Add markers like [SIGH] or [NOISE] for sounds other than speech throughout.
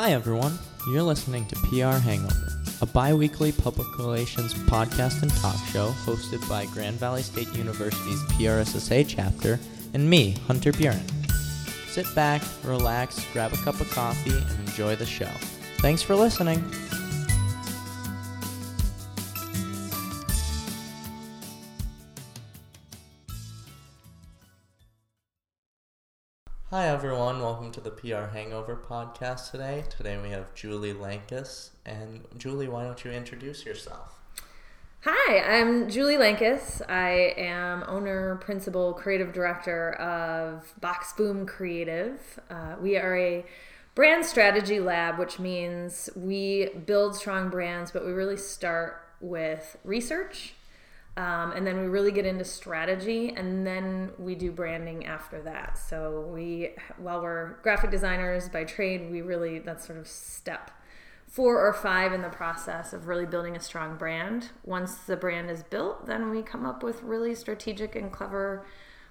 Hi, everyone. You're listening to PR Hangover, a bi weekly public relations podcast and talk show hosted by Grand Valley State University's PRSSA chapter and me, Hunter Buren. Sit back, relax, grab a cup of coffee, and enjoy the show. Thanks for listening. Hi, everyone. Welcome to the PR Hangover podcast today. Today we have Julie Lankus. And Julie, why don't you introduce yourself? Hi, I'm Julie Lankus. I am owner, principal, creative director of Box Boom Creative. Uh, we are a brand strategy lab, which means we build strong brands, but we really start with research um, and then we really get into strategy, and then we do branding after that. So we, while we're graphic designers by trade, we really that's sort of step four or five in the process of really building a strong brand. Once the brand is built, then we come up with really strategic and clever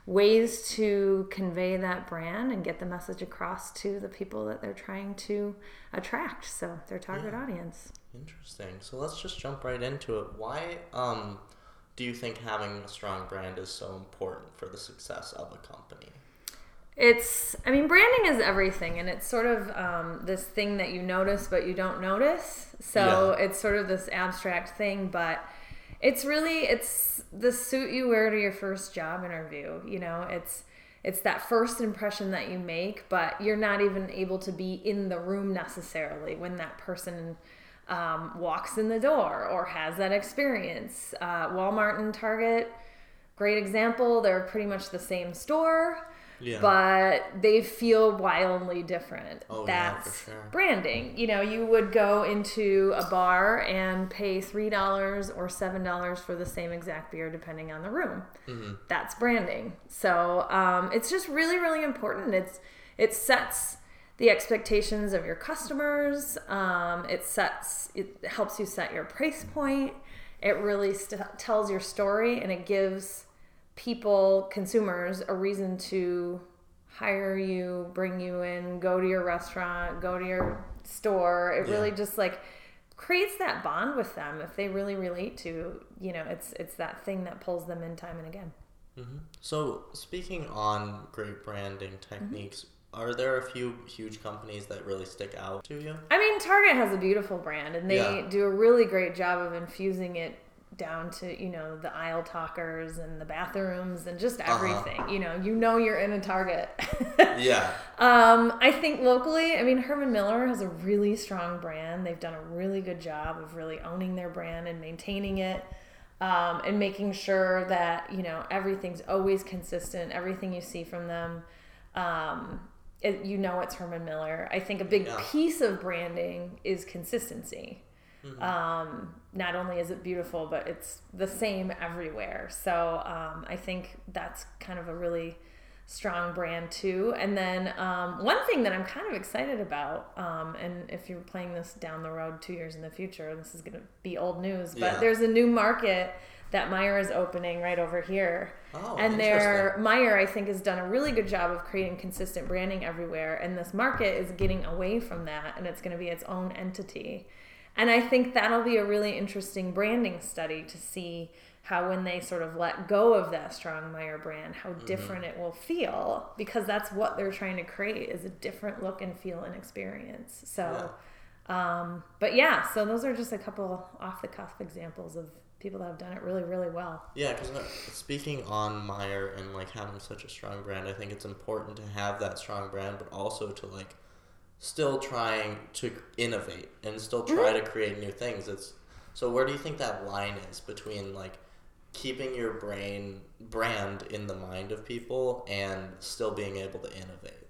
ways to convey that brand and get the message across to the people that they're trying to attract. So their target yeah. audience. Interesting. So let's just jump right into it. Why? Um, do you think having a strong brand is so important for the success of a company? It's, I mean, branding is everything, and it's sort of um, this thing that you notice but you don't notice. So yeah. it's sort of this abstract thing, but it's really it's the suit you wear to your first job interview. You know, it's it's that first impression that you make, but you're not even able to be in the room necessarily when that person um, walks in the door or has that experience. Uh, Walmart and Target, great example. They're pretty much the same store, yeah. but they feel wildly different. Oh, That's yeah, sure. branding. You know, you would go into a bar and pay $3 or $7 for the same exact beer, depending on the room. Mm-hmm. That's branding. So um, it's just really, really important. It's It sets the expectations of your customers. Um, it sets, it helps you set your price point. It really st- tells your story and it gives people, consumers, a reason to hire you, bring you in, go to your restaurant, go to your store. It yeah. really just like creates that bond with them if they really relate to, you know, it's it's that thing that pulls them in time and again. Mm-hmm. So, speaking on great branding techniques, mm-hmm are there a few huge companies that really stick out to you? I mean, Target has a beautiful brand, and they yeah. do a really great job of infusing it down to you know the aisle talkers and the bathrooms and just uh-huh. everything. Uh-huh. You know, you know you're in a Target. [LAUGHS] yeah. Um, I think locally, I mean, Herman Miller has a really strong brand. They've done a really good job of really owning their brand and maintaining it. Um, and making sure that you know everything's always consistent. Everything you see from them um, it, you know it's Herman Miller. I think a big yeah. piece of branding is consistency. Mm-hmm. Um, not only is it beautiful, but it's the same everywhere. So um, I think that's kind of a really strong brand too. And then um, one thing that I'm kind of excited about, um, and if you're playing this down the road two years in the future, this is going to be old news, but yeah. there's a new market that Meijer is opening right over here. Oh, and their Meijer, I think, has done a really good job of creating consistent branding everywhere. And this market is getting away from that, and it's going to be its own entity. And I think that'll be a really interesting branding study to see how when they sort of let go of that strong Meijer brand, how mm-hmm. different it will feel because that's what they're trying to create is a different look and feel and experience. So, yeah. Um, but yeah, so those are just a couple off the cuff examples of people that have done it really, really well. Yeah, because uh, speaking on Meijer and like having such a strong brand, I think it's important to have that strong brand, but also to like still trying to innovate and still try mm-hmm. to create new things. It's so where do you think that line is between like keeping your brain brand in the mind of people and still being able to innovate?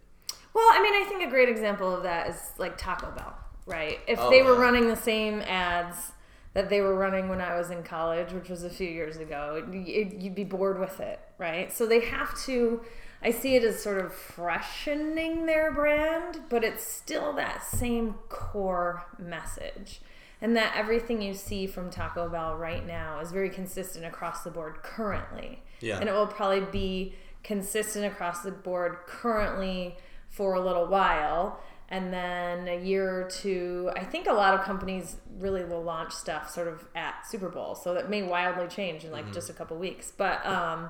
Well, I mean, I think a great example of that is like Taco Bell, right? If oh, they were running the same ads that they were running when I was in college, which was a few years ago, you'd be bored with it, right? So they have to. I see it as sort of freshening their brand, but it's still that same core message. And that everything you see from Taco Bell right now is very consistent across the board currently. Yeah. And it will probably be consistent across the board currently for a little while and then a year or two i think a lot of companies really will launch stuff sort of at super bowl so that may wildly change in like Mm-hmm. just a couple weeks. But um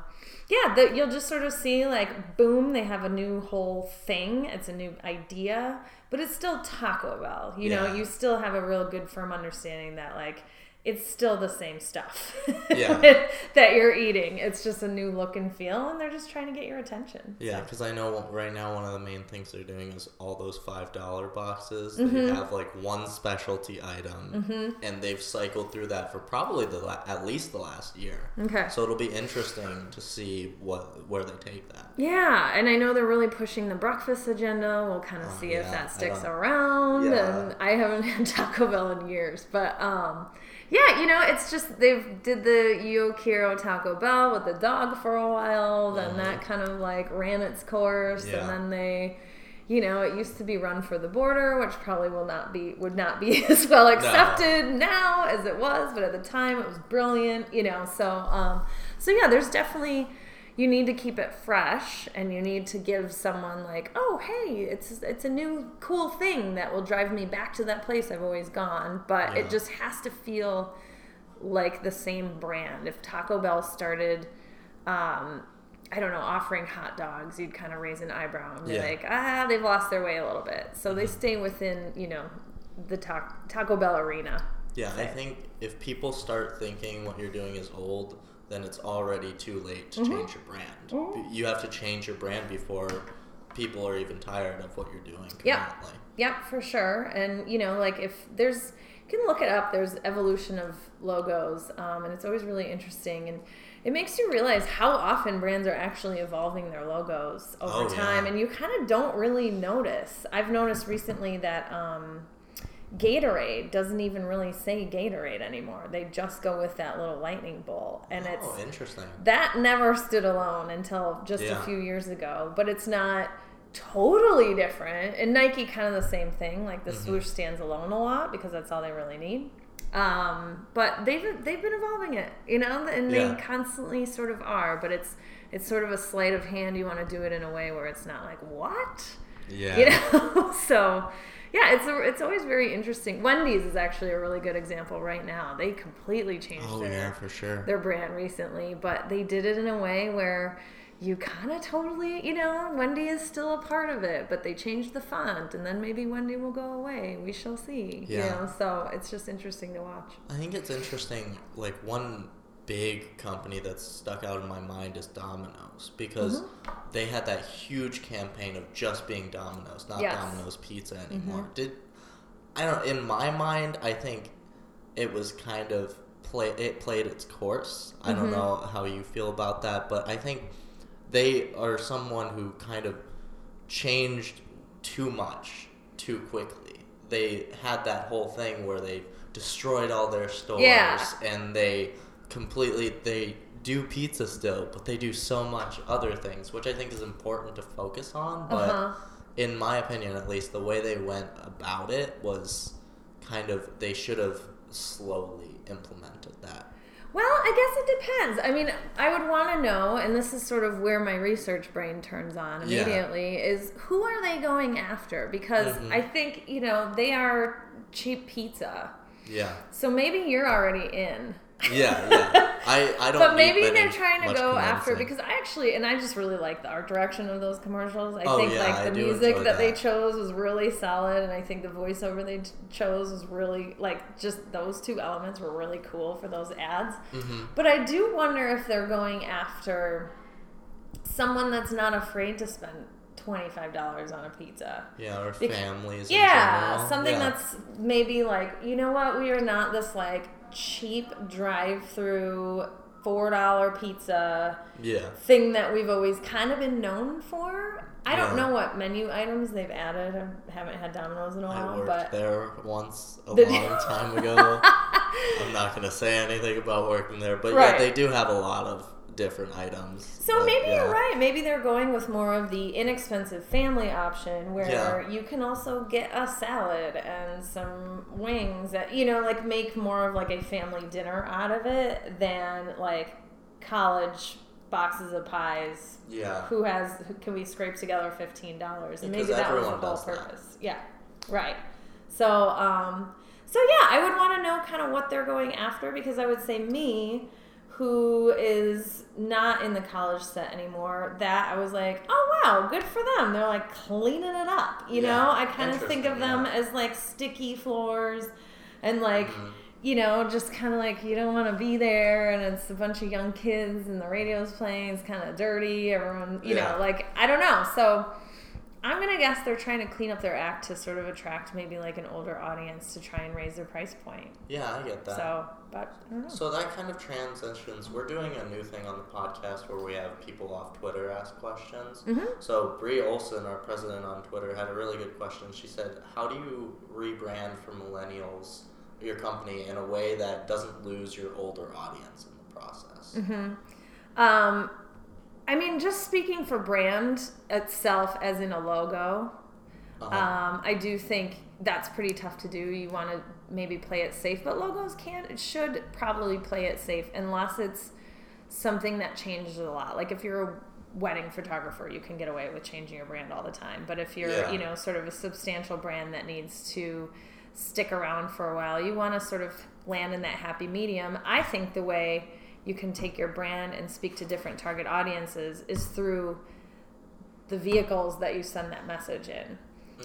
yeah the, you'll just sort of see like boom they have a new whole thing. It's a new idea but it's still taco bell. You know you still have a real good firm understanding that like it's still the same stuff Yeah. [LAUGHS] that you're eating it's just a new look and feel and they're just trying to get your attention Yeah, because I know right now one of the main things they're doing is all those five dollar boxes. Mm-hmm. They have like one specialty item, and they've cycled through that for probably the la- at least the last year. okay So it'll be interesting to see what where they take that. Yeah, and I know they're really pushing the breakfast agenda. We'll kind of Oh, see if that sticks around. Yeah. And I haven't had [LAUGHS] Taco Bell in years, but um, yeah, you know, it's just they've did the Yo Quiero Taco Bell with the dog for a while. Then that kind of like ran its course. Yeah. and then they. You know, it used to be Run for the Border, which probably will not be would not be [LAUGHS] as well accepted now as it was, but at the time it was brilliant. You know, so um, so yeah, there's definitely you need to keep it fresh and you need to give someone like oh hey it's it's a new cool thing that will drive me back to that place i've always gone but Yeah. it just has to feel like the same brand if taco bell started um I don't know, offering hot dogs, you'd kind of raise an eyebrow and be Yeah. like, ah, they've lost their way a little bit. So they stay within, you know, the ta- Taco Bell arena. Yeah, I think if people start thinking what you're doing is old, then it's already too late to change your brand. You have to change your brand before people are even tired of what you're doing currently. Yep, for sure. And you know, like if there's, you can look it up. There's evolution of logos, um, and it's always really interesting. And it makes you realize how often brands are actually evolving their logos over Oh, time, yeah. and you kind of don't really notice. I've noticed recently that. Um, Gatorade doesn't even really say Gatorade anymore. They just go with that little lightning bolt, and it's Oh, interesting. that never stood alone until just Yeah. a few years ago but it's not totally different and nike kind of the same thing like the swoosh stands alone a lot because that's all they really need um, but they've they've been evolving it you know and Yeah. they constantly sort of are but it's it's sort of a sleight of hand you want to do it in a way where it's not like what Yeah. you [LAUGHS] know so yeah it's a, it's always very interesting wendy's is actually a really good example right now they completely changed Oh their yeah, for sure. their brand recently, but they did it in a way where you kind of totally, you know, Wendy is still a part of it, but they changed the font, and then maybe Wendy will go away. We shall see. You Yeah. know, so it's just interesting to watch. I think it's interesting. Like one big company that's stuck out in my mind is Domino's because Mm-hmm. they had that huge campaign of just being Domino's, not Yes. Mm-hmm. Domino's Pizza anymore. Did I don't? In my mind, I think it was kind of play. It played its course. I Mm-hmm. don't know how you feel about that, but I think they are someone who kind of changed too much too quickly. They had that whole thing where they destroyed all their stores Yeah. and they completely they do pizza still, but they do so much other things, which I think is important to focus on. But Uh-huh. in my opinion, at least, the way they went about it was kind of they should have slowly implemented that. Well, I guess it depends. I mean, I would want to know, and this is sort of where my research brain turns on Yeah. immediately, is who are they going after? Because Mhm. I think, you know, they are cheap pizza. Yeah, So maybe you're already in. Yeah, yeah. I I don't. but maybe they're trying to go after because I actually and I just really like the art direction of those commercials. I Oh, think yeah, like I the music enjoy that, they chose was really solid, and I think the voiceover they t- chose was really like just those two elements were really cool for those ads. Mhm. But I do wonder if they're going after someone that's not afraid to spend twenty five dollars on a pizza. Yeah, or families. Yeah, something Yeah. that's maybe like, you know what, we are not this like cheap drive through four dollar pizza yeah. thing that we've always kind of been known for. I don't know what menu items they've added. I haven't had Domino's in a while, I worked but there once a Did you? long [LAUGHS] time ago. I'm not gonna say anything about working there, but Right. yeah, they do have a lot of different items. So but maybe yeah. you're right. Maybe they're going with more of the inexpensive family option where Yeah. you can also get a salad and some wings that you know like make more of like a family dinner out of it than like college boxes of pies. Yeah. Who has? Who, can we scrape together fifteen dollars? And Because maybe that was the whole does that. purpose. Yeah. Right. So, um, so yeah, I would want to know kind of what they're going after because I would say me, who is not in the college set anymore, that I was like, oh wow, good for them. They're like cleaning it up. You Yeah, know, I kind of think of interesting, them as like sticky floors and like. Mhm. You know, just kind of like you don't want to be there, and it's a bunch of young kids, and the radio's playing. It's kind of dirty. Everyone, you Yeah. know, like I don't know. So, I'm guess they're trying to clean up their act to sort of attract maybe like an older audience to try and raise their price point. Yeah, I get that. So, but I don't know. So that kind of transitions. We're doing a new thing on the podcast where we have people off Twitter ask questions. Mhm. So Brie Olson, our president on Twitter, had a really good question. She said, "How do you rebrand for millennials your company in a way that doesn't lose your older audience in the process?" Mm-hmm. Um, I mean, just speaking for brand itself, as in a logo, Uh-huh. um, I do think that's pretty tough to do. You want to maybe play it safe, but logos can it should probably play it safe unless it's something that changes a lot. Like if you're a wedding photographer, you can get away with changing your brand all the time. But if you're, Yeah. you know, sort of a substantial brand that needs to stick around for a while, you want to sort of land in that happy medium. I think the way you can take your brand and speak to different target audiences is through the vehicles that you send that message in.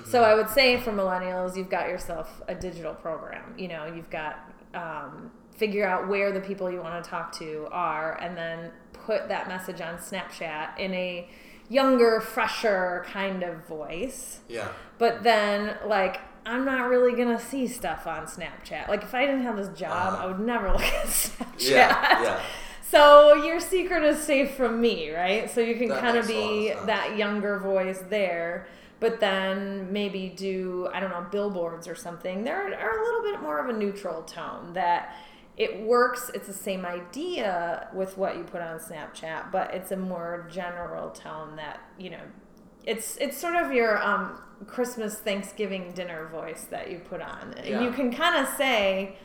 So I would say for millennials, you've got yourself a digital program. You know, you've got um, figure out where the people you want to talk to are, and then put that message on Snapchat in a younger, fresher kind of voice. yeah. But then, like, I'm not really gonna see stuff on Snapchat. Like, if I didn't have this job, Uh-huh. I would never [LAUGHS] look at Snapchat. Yeah, yeah. So your secret is safe from me, right? So you can kind of makes a lot of be that younger voice there, but then maybe do I don't know billboards or something. They're are a little bit more of a neutral tone that it works. It's the same idea with what you put on Snapchat, but it's a more general tone that you know. It's it's sort of your um, Christmas Thanksgiving dinner voice that you put on, Yeah. you can kind of say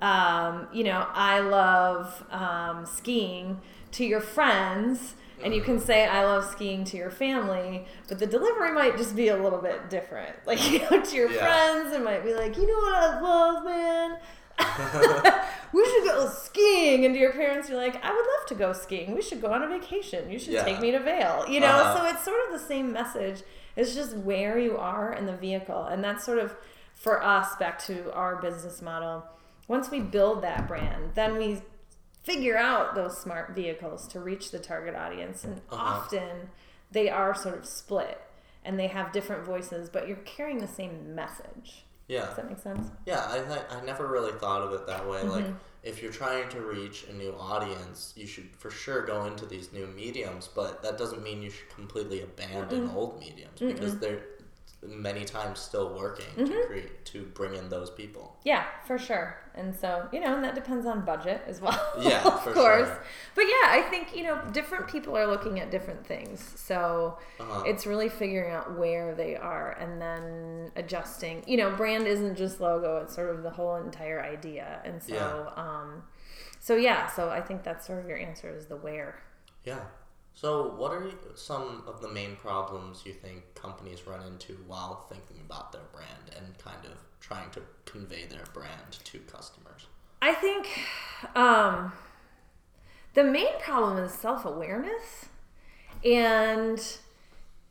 um, you know, I love um, skiing to your friends, and you can say I love skiing to your family, but the delivery might just be a little bit different. [LAUGHS] Like, you know, to your Yeah. friends, it might be like, you know what I love, man? [LAUGHS] we should go skiing. And to your parents, you're like, I would love to go skiing. We should go on a vacation. You should Yeah. take me to Vail. You know, Uh-huh. so it's sort of the same message. It's just where you are in the vehicle. And that's sort of for us back to our business model. Once we build that brand, then we figure out those smart vehicles to reach the target audience. And Uh-huh. often they are sort of split and they have different voices, but you're carrying the same message. Yeah. Does that make sense? Yeah, I th- I never really thought of it that way. Like, Mm-hmm. if you're trying to reach a new audience, you should for sure go into these new mediums. But that doesn't mean you should completely abandon old mediums because they're many times still working Mm-hmm. to create to bring in those people. Yeah, for sure. And so, you know, and that depends on budget as well. [LAUGHS] Yeah, of course. sure. But yeah, I think, you know, different people are looking at different things. So Uh-huh. it's really figuring out where they are and then adjusting. You know, brand isn't just logo, it's sort of the whole entire idea. And so, Yeah. um, so yeah, so I think that's sort of your answer is the where. Yeah. So, what are some of the main problems you think companies run into while thinking about their brand and kind of trying to convey their brand to customers? I think um, the main problem is self awareness. And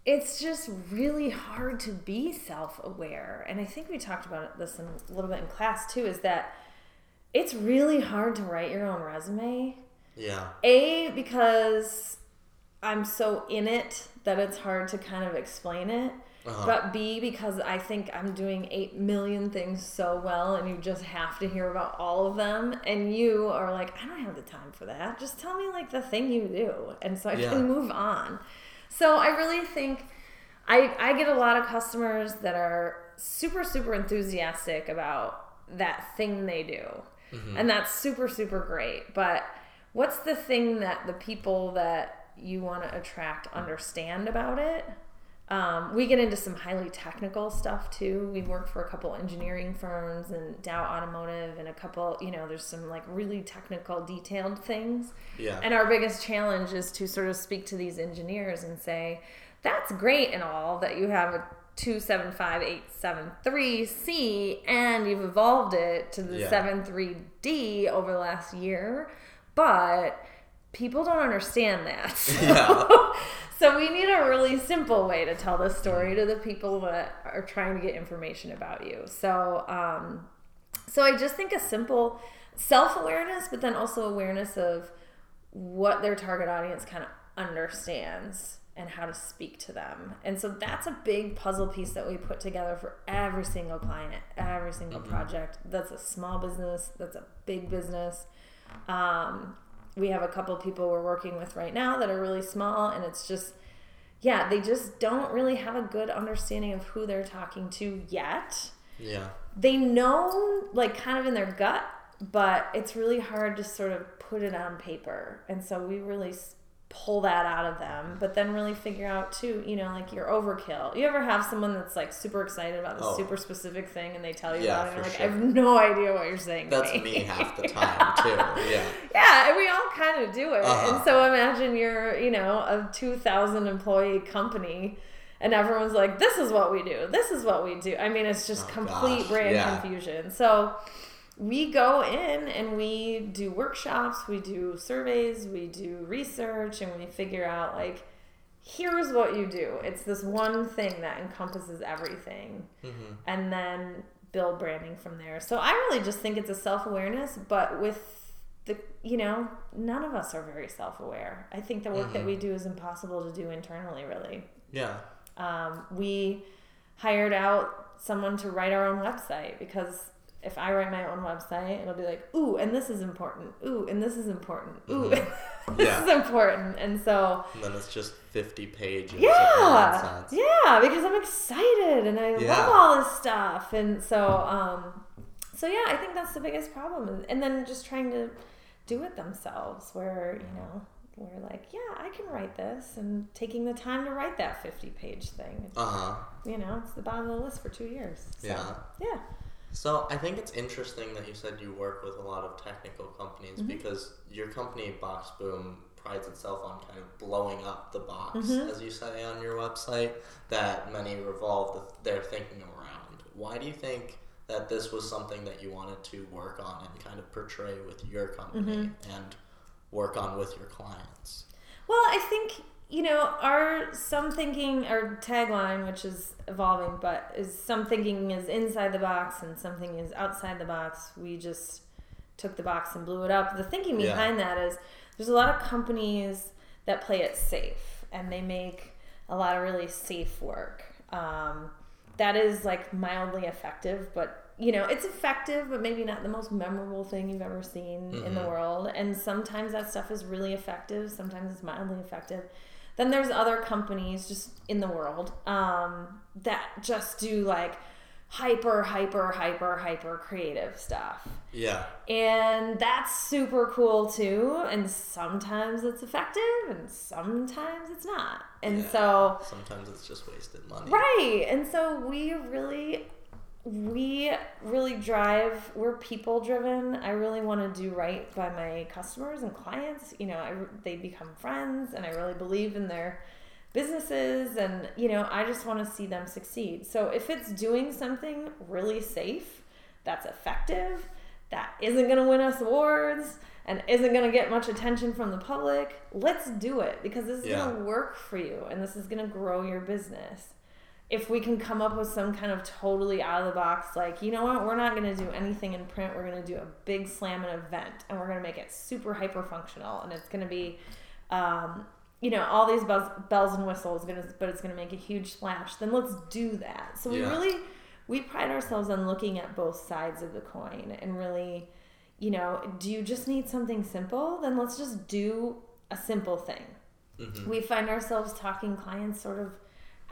it's just really hard to be self aware. And I think we talked about this in, a little bit in class too is that it's really hard to write your own resume. Yeah. A, because I'm so in it that it's hard to kind of explain it. Uh-huh. But B, because I think I'm doing 8 million things so well and you just have to hear about all of them. And you are like, I don't have the time for that. Just tell me like the thing you do. And so I Yeah. can move on. So I really think I, I get a lot of customers that are super, super enthusiastic about that thing they do. And that's super, super great. But what's the thing that the people that you want to attract understand about it? Um, we get into some highly technical stuff too. We've worked for a couple engineering firms and Dow Automotive and a couple, you know, there's some like really technical, detailed things. Yeah. And our biggest challenge is to sort of speak to these engineers and say, that's great and all that you have a 275873C and you've evolved it to the Yeah. 73D over the last year, but people don't understand that. [LAUGHS] Yeah. so we need a really simple way to tell this story to the people that are trying to get information about you. So, um, so I just think a simple self awareness, but then also awareness of what their target audience kind of understands and how to speak to them. And so that's a big puzzle piece that we put together for every single client, every single project. That's a small business, that's a big business. Um, we have a couple people we're working with right now that are really small, and it's just, yeah, they just don't really have a good understanding of who they're talking to yet Yeah. they know like kind of in their gut but it's really hard to sort of put it on paper and so we really pull that out of them but then really figure out too you know like your overkill you ever have someone that's like super excited about this Oh. super specific thing and they tell you Yeah, about it and you're like sure. i have no idea what you're saying That's me half the [LAUGHS] time too. Yeah. yeah, and we all kind of do it. Uh-huh. And so imagine you're, you know, a 2,000 employee company and everyone's like, this is what we do. This is what we do. I mean, it's just Oh, complete gosh, brand yeah. confusion. So we go in and we do workshops, we do surveys, we do research, and we figure out, like, here's what you do. It's this one thing that encompasses everything Mm-hmm. and then build branding from there. So I really just think it's a self awareness, but with the you know none of us are very self aware. I think the work that we do is impossible to do internally. Really, Yeah. um, we hired out someone to write our own website because. If I write my own website, it'll be like, ooh, and this is important. Ooh, and this is important. Ooh, [LAUGHS] this Yeah. is important. And so, And then it's just 50 pages yeah, yeah, because I'm excited and I Yeah. love all this stuff, and so, um, so yeah, I think that's the biggest problem, and then just trying to do it themselves, where you know we're like, yeah, I can write this, and taking the time to write that 50 page thing, Uh huh. you know, it's the bottom of the list for two years. So, Yeah. yeah, So I think it's interesting that you said you work with a lot of technical companies Mm-hmm. because your company Box Boom prides itself on kind of blowing up the box, Mm-hmm. as you say on your website, that many revolve the, their thinking around. Why do you think that this was something that you wanted to work on and kind of portray with your company Mm-hmm. and work on with your clients? Well, I think you know our some thinking our tagline, which is evolving, but is some thinking is inside the box and something is outside the box. We just took the box and blew it up. The thinking Yeah. behind that is there's a lot of companies that play it safe and they make a lot of really safe work. Um, that is like mildly effective, but you know it's effective, but maybe not the most memorable thing you've ever seen in the Mhm. world. And sometimes that stuff is really effective. Sometimes it's mildly effective. Then there's other companies just in the world um, that just do like hyper, hyper, hyper, hyper creative stuff. Yeah. And that's super cool too. And sometimes it's effective and sometimes it's not. And Yeah. so, Sometimes it's just wasted money. right. And so we really, we really drive, we're people driven. I really want to do right by my customers and clients. You know, I, they become friends and I really believe in their businesses and you know i just want to see them succeed so if it's doing something really safe that's effective that isn't going to win us awards and isn't going to get much attention from the public let's do it because this is Yeah. going to work for you and this is going to grow your business if we can come up with some kind of totally out of the box like you know what we're not going to do anything in print we're going to do a big slam an event and we're going to make it super hyper functional and it's going to be um, you know all these buzz, bells and whistles gonna, but it's going to make a huge splash then let's do that so we Yeah. really we pride ourselves on looking at both sides of the coin and really you know do you just need something simple then let's just do a simple thing Mhm. we find ourselves talking clients sort of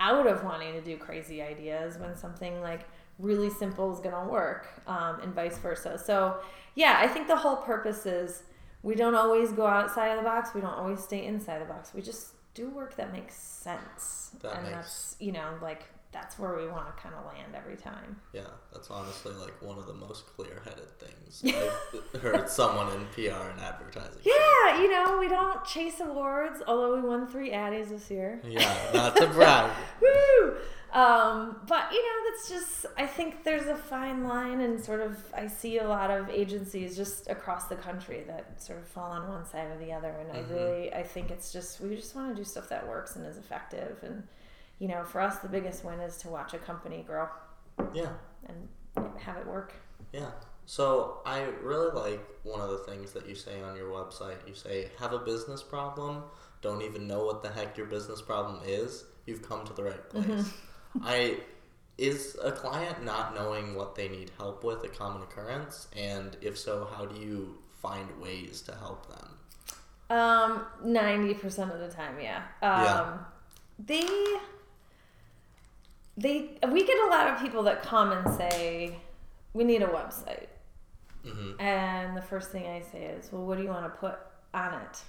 out of wanting to do crazy ideas when something like really simple is going to work um, and vice versa so yeah i think the whole purpose is we don't always go outside of the box we don't always stay inside the box we just do work that makes sense. That and makes- that's you know, like that's where we want to kind of land every time. Yeah, that's honestly like one of the most clear-headed things I've [LAUGHS] heard someone in PR and advertising. say. Yeah, you know, we don't chase awards, although we won three Addies this year. Yeah, not to brag. [LAUGHS] Woo! Um, but you know, that's just I think there's a fine line, and sort of I see a lot of agencies just across the country that sort of fall on one side or the other, and Mhm. I really I think it's just we just want to do stuff that works and is effective, and you know, for us the biggest win is to watch a company grow Yeah, and have it work. yeah. So I really like one of the things that you say on your website. You say, "Have a business problem? Don't even know what the heck your business problem is. You've come to the right place." I is a client not knowing what they need help with a common occurrence, and if so, how do you find ways to help them? Um, ninety percent of the time, yeah. Um, Yeah. They, they, we get a lot of people that come and say, "We need a website," hmm and the first thing I say is, "Well, what do you want to put on it?"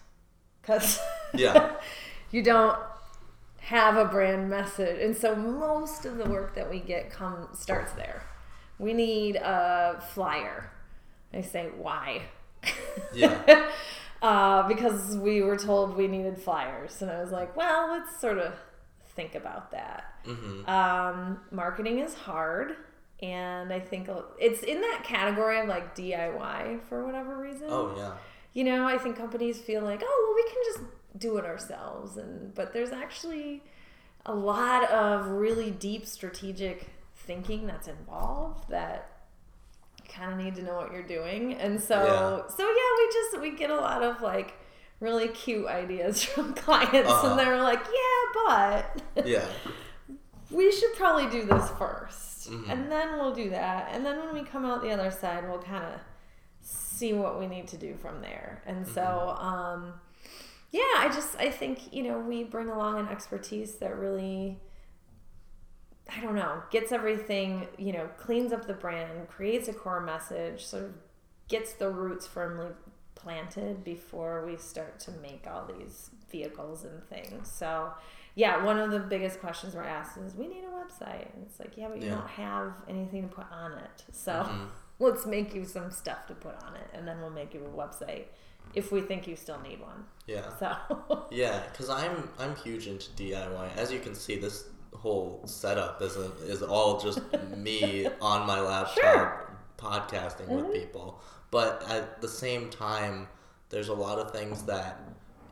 Because Yeah. [LAUGHS] you don't have a brand message, and so most of the work that we get come starts there. We need a flyer. I say, "Why?" Yeah. [LAUGHS] uh, because we were told we needed flyers, and I was like, well, let's sort of think about that. hmm Um, marketing is hard, and I think it's in that category of like DIY for whatever reason. Oh yeah. You know, I think companies feel like, oh, well, we can just do it ourselves, and but there's actually a lot of really deep strategic thinking that's involved that kind of need to know what you're doing, and so so yeah, we just we get a lot of like really cute ideas [LAUGHS] from clients, Uh-huh. and they're like, yeah, but [LAUGHS] Yeah. we should probably do this 1st Mhm. and then we'll do that and then when we come out the other side we'll kind of see what we need to do from there and so Mm-hmm. um, yeah i just i think you know we bring along an expertise that really i don't know gets everything you know cleans up the brand creates a core message sort of gets the roots firmly planted before we start to make all these vehicles and things so yeah, one of the biggest questions we're asked is, "We need a website." And it's like, yeah, but you Yeah. don't have anything to put on it, so Mhm. [LAUGHS] let's make you some stuff to put on it, and then we'll make you a website if we think you still need one. Yeah. So [LAUGHS] Yeah, because I'm I'm huge into DIY. As you can see, this whole setup is a, is all just [LAUGHS] me on my laptop Sure. podcasting with people. But at the same time, there's a lot of things that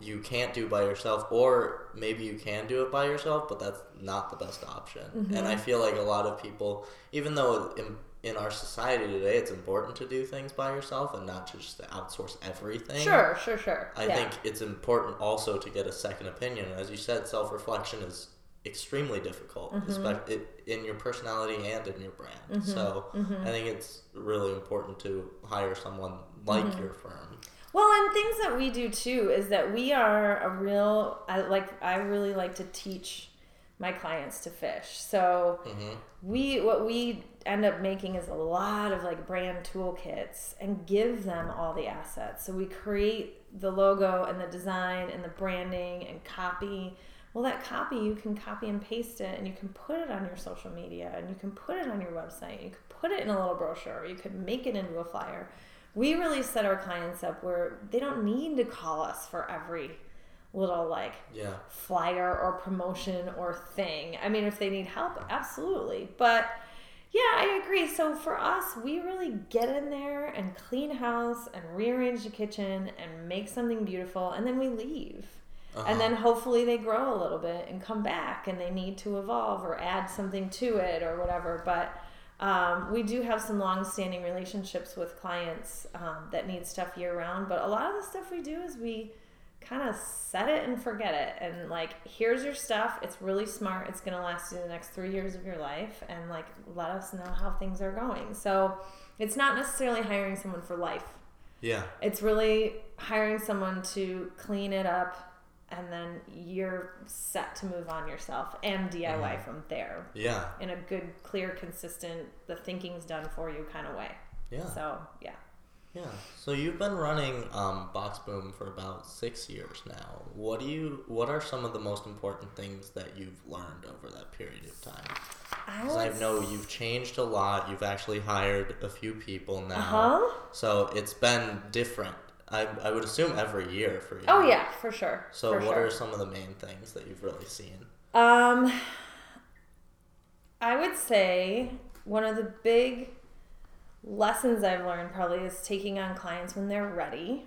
you can't do by yourself, or maybe you can do it by yourself, but that's not the best option. And I mm-hmm. feel like a lot of people, even though in, in our society today, it's important to do things by yourself and not just to outsource everything. sure, sure, sure. I yeah. think it's important also to get a second opinion. As you said, self reflection is extremely difficult, Mm-hmm. especially in your personality and in your brand. So Mm-hmm. I think it's really important to hire someone like Mm-hmm. your firm. Well, and things that we do too is that we are a real. I like. I really like to teach my clients to fish. So hmm we what we end up making is a lot of like brand toolkits and give them all the assets. So we create the logo and the design and the branding and copy. Well, that copy you can copy and paste it, and you can put it on your social media, and you can put it on your website. You could put it in a little brochure. You could make it into a flyer. We really set our clients up where they don't need to call us for every little like Yeah. flyer or promotion or thing. I mean, if they need help, absolutely. But yeah, I agree. So for us, we really get in there and clean house and rearrange the kitchen and make something beautiful, and then we leave. Uh-huh. And then hopefully they grow a little bit and come back and they need to evolve or add something to it or whatever. But um, we do have some long standing relationships with clients um, that need stuff year round. But a lot of the stuff we do is we kind of set it and forget it. And like, here's your stuff. It's really smart. It's going to last you the next three years of your life. And like, let us know how things are going. So it's not necessarily hiring someone for life. Yeah. It's really hiring someone to clean it up and then you're set to move on yourself and DIY Mhm. from there Yeah. in a good, clear, consistent, the thinking's done for you kind of way. Yeah. So, yeah. Yeah. So you've been running um, Box Boom for about six years now. What do you? What are some of the most important things that you've learned over that period of time? Because I, would know you've changed a lot. You've actually hired a few people now. Uh-huh. So it's been different. I, I would assume every year for you. Oh yeah, for sure. So for what sure. are some of the main things that you've really seen? Um, I would say one of the big lessons I've learned probably is taking on clients when they're ready.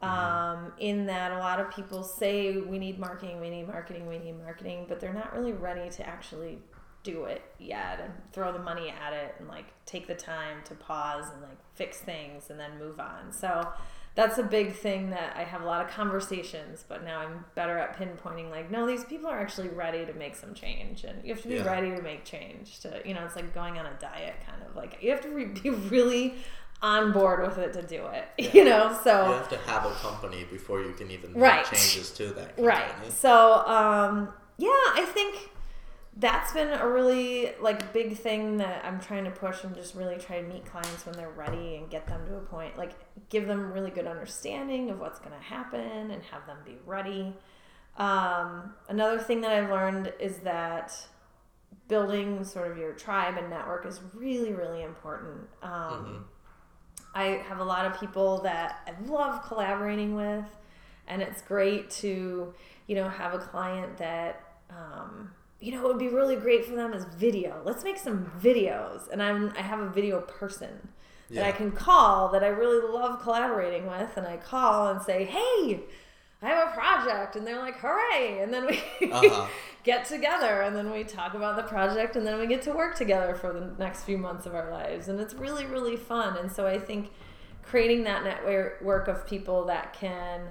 Um, in that a lot of people say we need marketing, we need marketing, we need marketing, but they're not really ready to actually do it yet and throw the money at it and like take the time to pause and like fix things and then move on. So that's a big thing that I have a lot of conversations, but now I'm better at pinpointing like, no, these people are actually ready to make some change and you have to be Yeah. ready to make change to, you know, it's like going on a diet kind of like you have to re- [LAUGHS] be really on board with it to do it, [LAUGHS] you know? So You have to have a company before you can even make Right. changes to that company. Right. So, um, yeah, I think that's been a really like big thing that I'm trying to push and just really try to meet clients when they're ready and get them to a point like give them really good understanding of what's going to happen and have them be ready. Um, another thing that I've learned is that building sort of your tribe and network is really really important. Um, I have a lot of people that I love collaborating with, and it's great to, you know, have a client that, um, you know, it would be really great for them is video. Let's make some videos, and I'm I have a video person that I can call that I really love collaborating with, and I call and say, hey. I have a project, and they're like, "Hooray!" And then we Uh-huh. [LAUGHS] get together, and then we talk about the project, and then we get to work together for the next few months of our lives, and it's really, really fun. And so I think creating that network of people that can,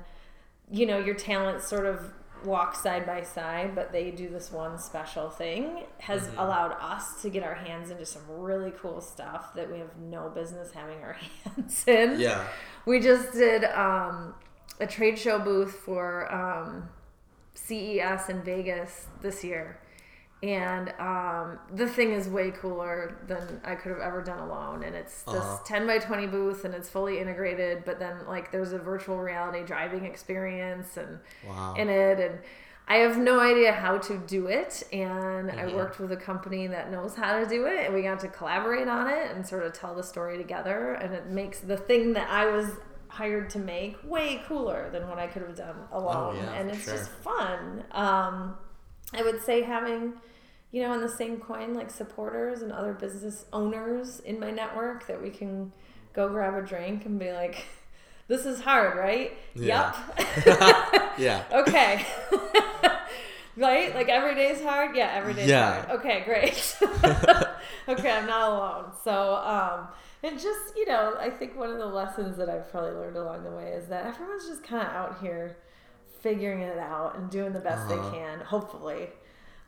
you know, your talents sort of walk side by side, but they do this one special thing has Mhm. allowed us to get our hands into some really cool stuff that we have no business having our [LAUGHS] hands in Yeah. we just did um, a trade show booth for um, CES in Vegas this year. And um, the thing is way cooler than I could have ever done alone. And it's this Uh-huh. 10 by 20 booth and it's fully integrated, but then like there's a virtual reality driving experience and Wow. in it. And I have no idea how to do it. And I Mhm. worked with a company that knows how to do it. And we got to collaborate on it and sort of tell the story together. And it makes the thing that I was hired to make way cooler than what I could have done alone. Oh, yeah, and it's sure. just fun. Um, I would say having, you know, on the same coin, like supporters and other business owners in my network that we can go grab a drink and be like, [LAUGHS] this is hard, right? Yeah. Yep. [LAUGHS] yeah. [LAUGHS] okay. right? Like every day's hard? Yeah, every day's Yeah. hard. Okay, great. okay, I'm not alone. So, um, and just, you know, I think one of the lessons that I've probably learned along the way is that everyone's just kind of out here figuring it out and doing the best Uh-huh. they can, hopefully.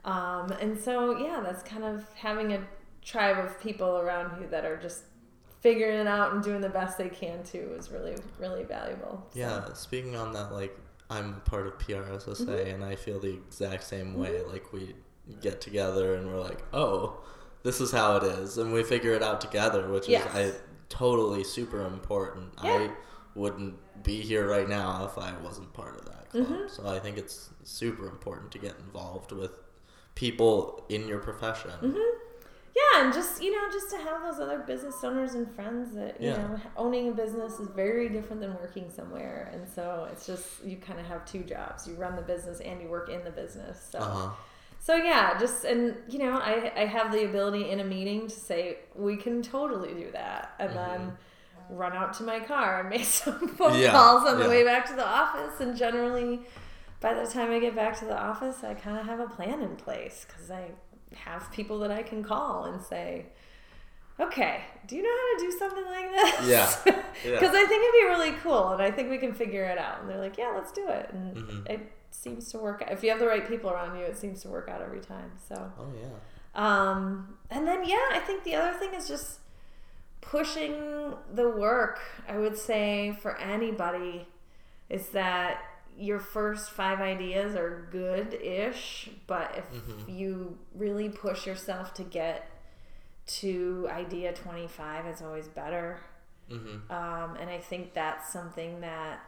Um, and so, yeah, that's kind of having a tribe of people around you that are just figuring it out and doing the best they can too is really, really valuable. So- Yeah, speaking on that, like I'm part of PRSSA, Mm-hmm. and I feel the exact same way. Like we get together and we're like, oh, this is how it is, and we figure it out together, which Yes. is I totally super important. Yeah. I wouldn't be here right now if I wasn't part of that club. Mhm. So I think it's super important to get involved with people in your profession. hmm Yeah, and just you know, just to have those other business owners and friends that you Yeah. know, owning a business is very different than working somewhere, and so it's just you kind of have two jobs: you run the business and you work in the business. So, Uh huh. so yeah, just and you know, I I have the ability in a meeting to say we can totally do that, and then run out to my car and make [LAUGHS] some phone Mm-hmm. Yeah, calls on the yeah. way back to the office, and generally. By the time I get back to the office, I kind of have a plan in place because I have people that I can call and say, okay, do you know how to do something like this? Yeah. Because Yeah. [LAUGHS] I think it'd be really cool and I think we can figure it out. And they're like, yeah, let's do it. And Mhm. it seems to work out. If you have the right people around you, it seems to work out every time. So, Oh yeah. um, and then, yeah, I think the other thing is just pushing the work. I would say for anybody is that your first five ideas are good ish, but if Mhm. you really push yourself to get to idea 25, it's always better. Mm-hmm. Um, and I think that's something that,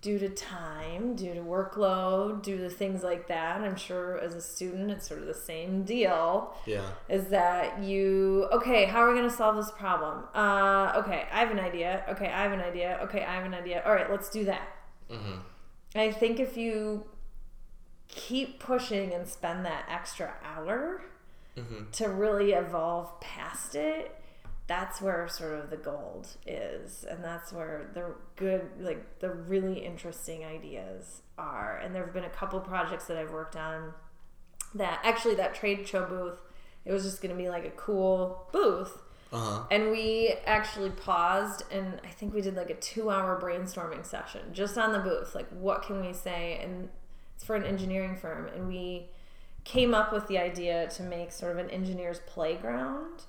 due to time, due to workload, due to things like that, I'm sure as a student, it's sort of the same deal. Yeah. Is that you, okay, how are we going to solve this problem? Uh, okay, I have an idea. Okay, I have an idea. Okay, I have an idea. All right, let's do that. Mm-hmm. I think if you keep pushing and spend that extra hour Mm-hmm. to really evolve past it, that's where sort of the gold is. And that's where the good, like the really interesting ideas are. And there have been a couple projects that I've worked on that actually, that trade show booth, it was just going to be like a cool booth. Uh huh. And we actually paused and I think we did like a two hour brainstorming session just on the booth. Like, what can we say? And it's for an engineering firm. And we came up with the idea to make sort of an engineer's playground.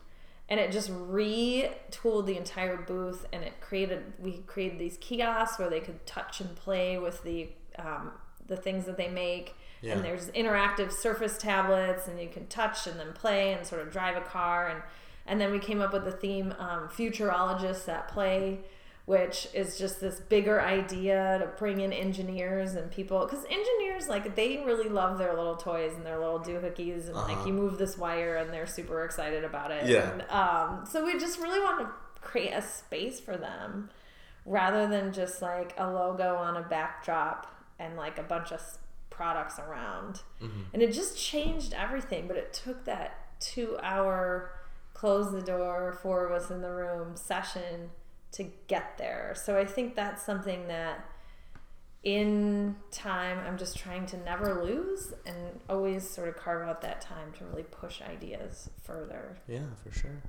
And it just retooled the entire booth and it created, we created these kiosks where they could touch and play with the, um, the things that they make. Yeah. And there's interactive surface tablets and you can touch and then play and sort of drive a car and and then we came up with the theme um, futurologists at play which is just this bigger idea to bring in engineers and people because engineers like they really love their little toys and their little doohickeys and like Uh-huh. you move this wire and they're super excited about it Yeah. and, um, so we just really want to create a space for them rather than just like a logo on a backdrop and like a bunch of products around Mm-hmm. and it just changed everything but it took that two hour close the door four of us in the room session to get there so i think that's something that in time i'm just trying to never lose and always sort of carve out that time to really push ideas further Yeah, for sure.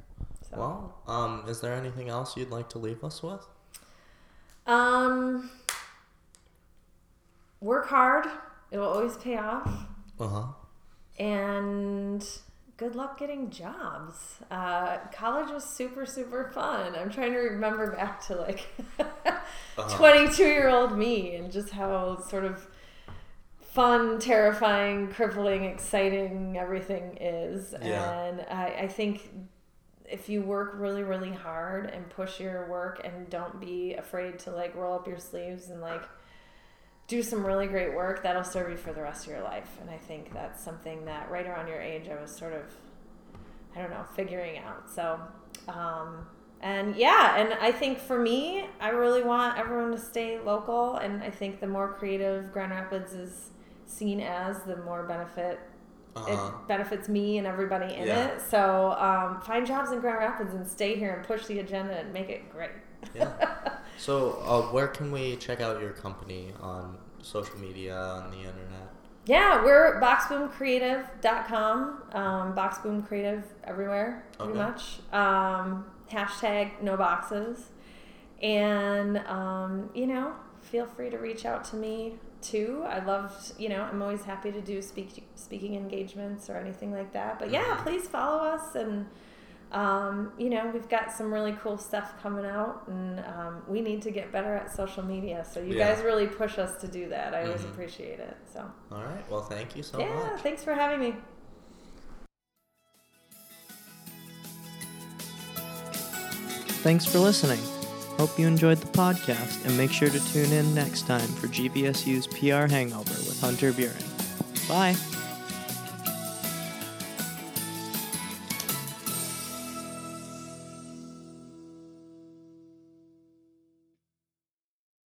so Well, um, is there anything else you'd like to leave us with? um work hard it will always pay off Uh huh. and good luck getting jobs. Uh, college was super, super fun. I'm trying to remember back to like [LAUGHS] Uh-huh. 22 year old me and just how sort of fun, terrifying, crippling, exciting everything is. Yeah. And I, I think if you work really, really hard and push your work and don't be afraid to like roll up your sleeves and like do some really great work that'll serve you for the rest of your life. And i think that's something that right around your age i was sort of i don't know figuring out. So um, and yeah and i think for me i really want everyone to stay local. And i think the more creative grand rapids is seen as the more benefit Uh-huh. it benefits me and everybody in Yeah. it so um, find jobs in grand rapids and stay here and push the agenda and make it great Yeah. [LAUGHS] So, uh, where can we check out your company on social media, on the internet? Yeah, we're boxboomcreative.com. Um, boxboom creative everywhere, pretty Okay. much. Um, hashtag no boxes. And, um, you know, feel free to reach out to me too. I love, you know, I'm always happy to do speak, speaking engagements or anything like that. But yeah, Mhm. please follow us and. Um, you know, we've got some really cool stuff coming out, and um, we need to get better at social media. So you Yeah. guys really push us to do that. I always Mhm. appreciate it. So All right. Well, thank you so yeah, much. Yeah, thanks for having me. Thanks for listening. Hope you enjoyed the podcast and make sure to tune in next time for GVSU's PR Hangover with Hunter Buren. Bye.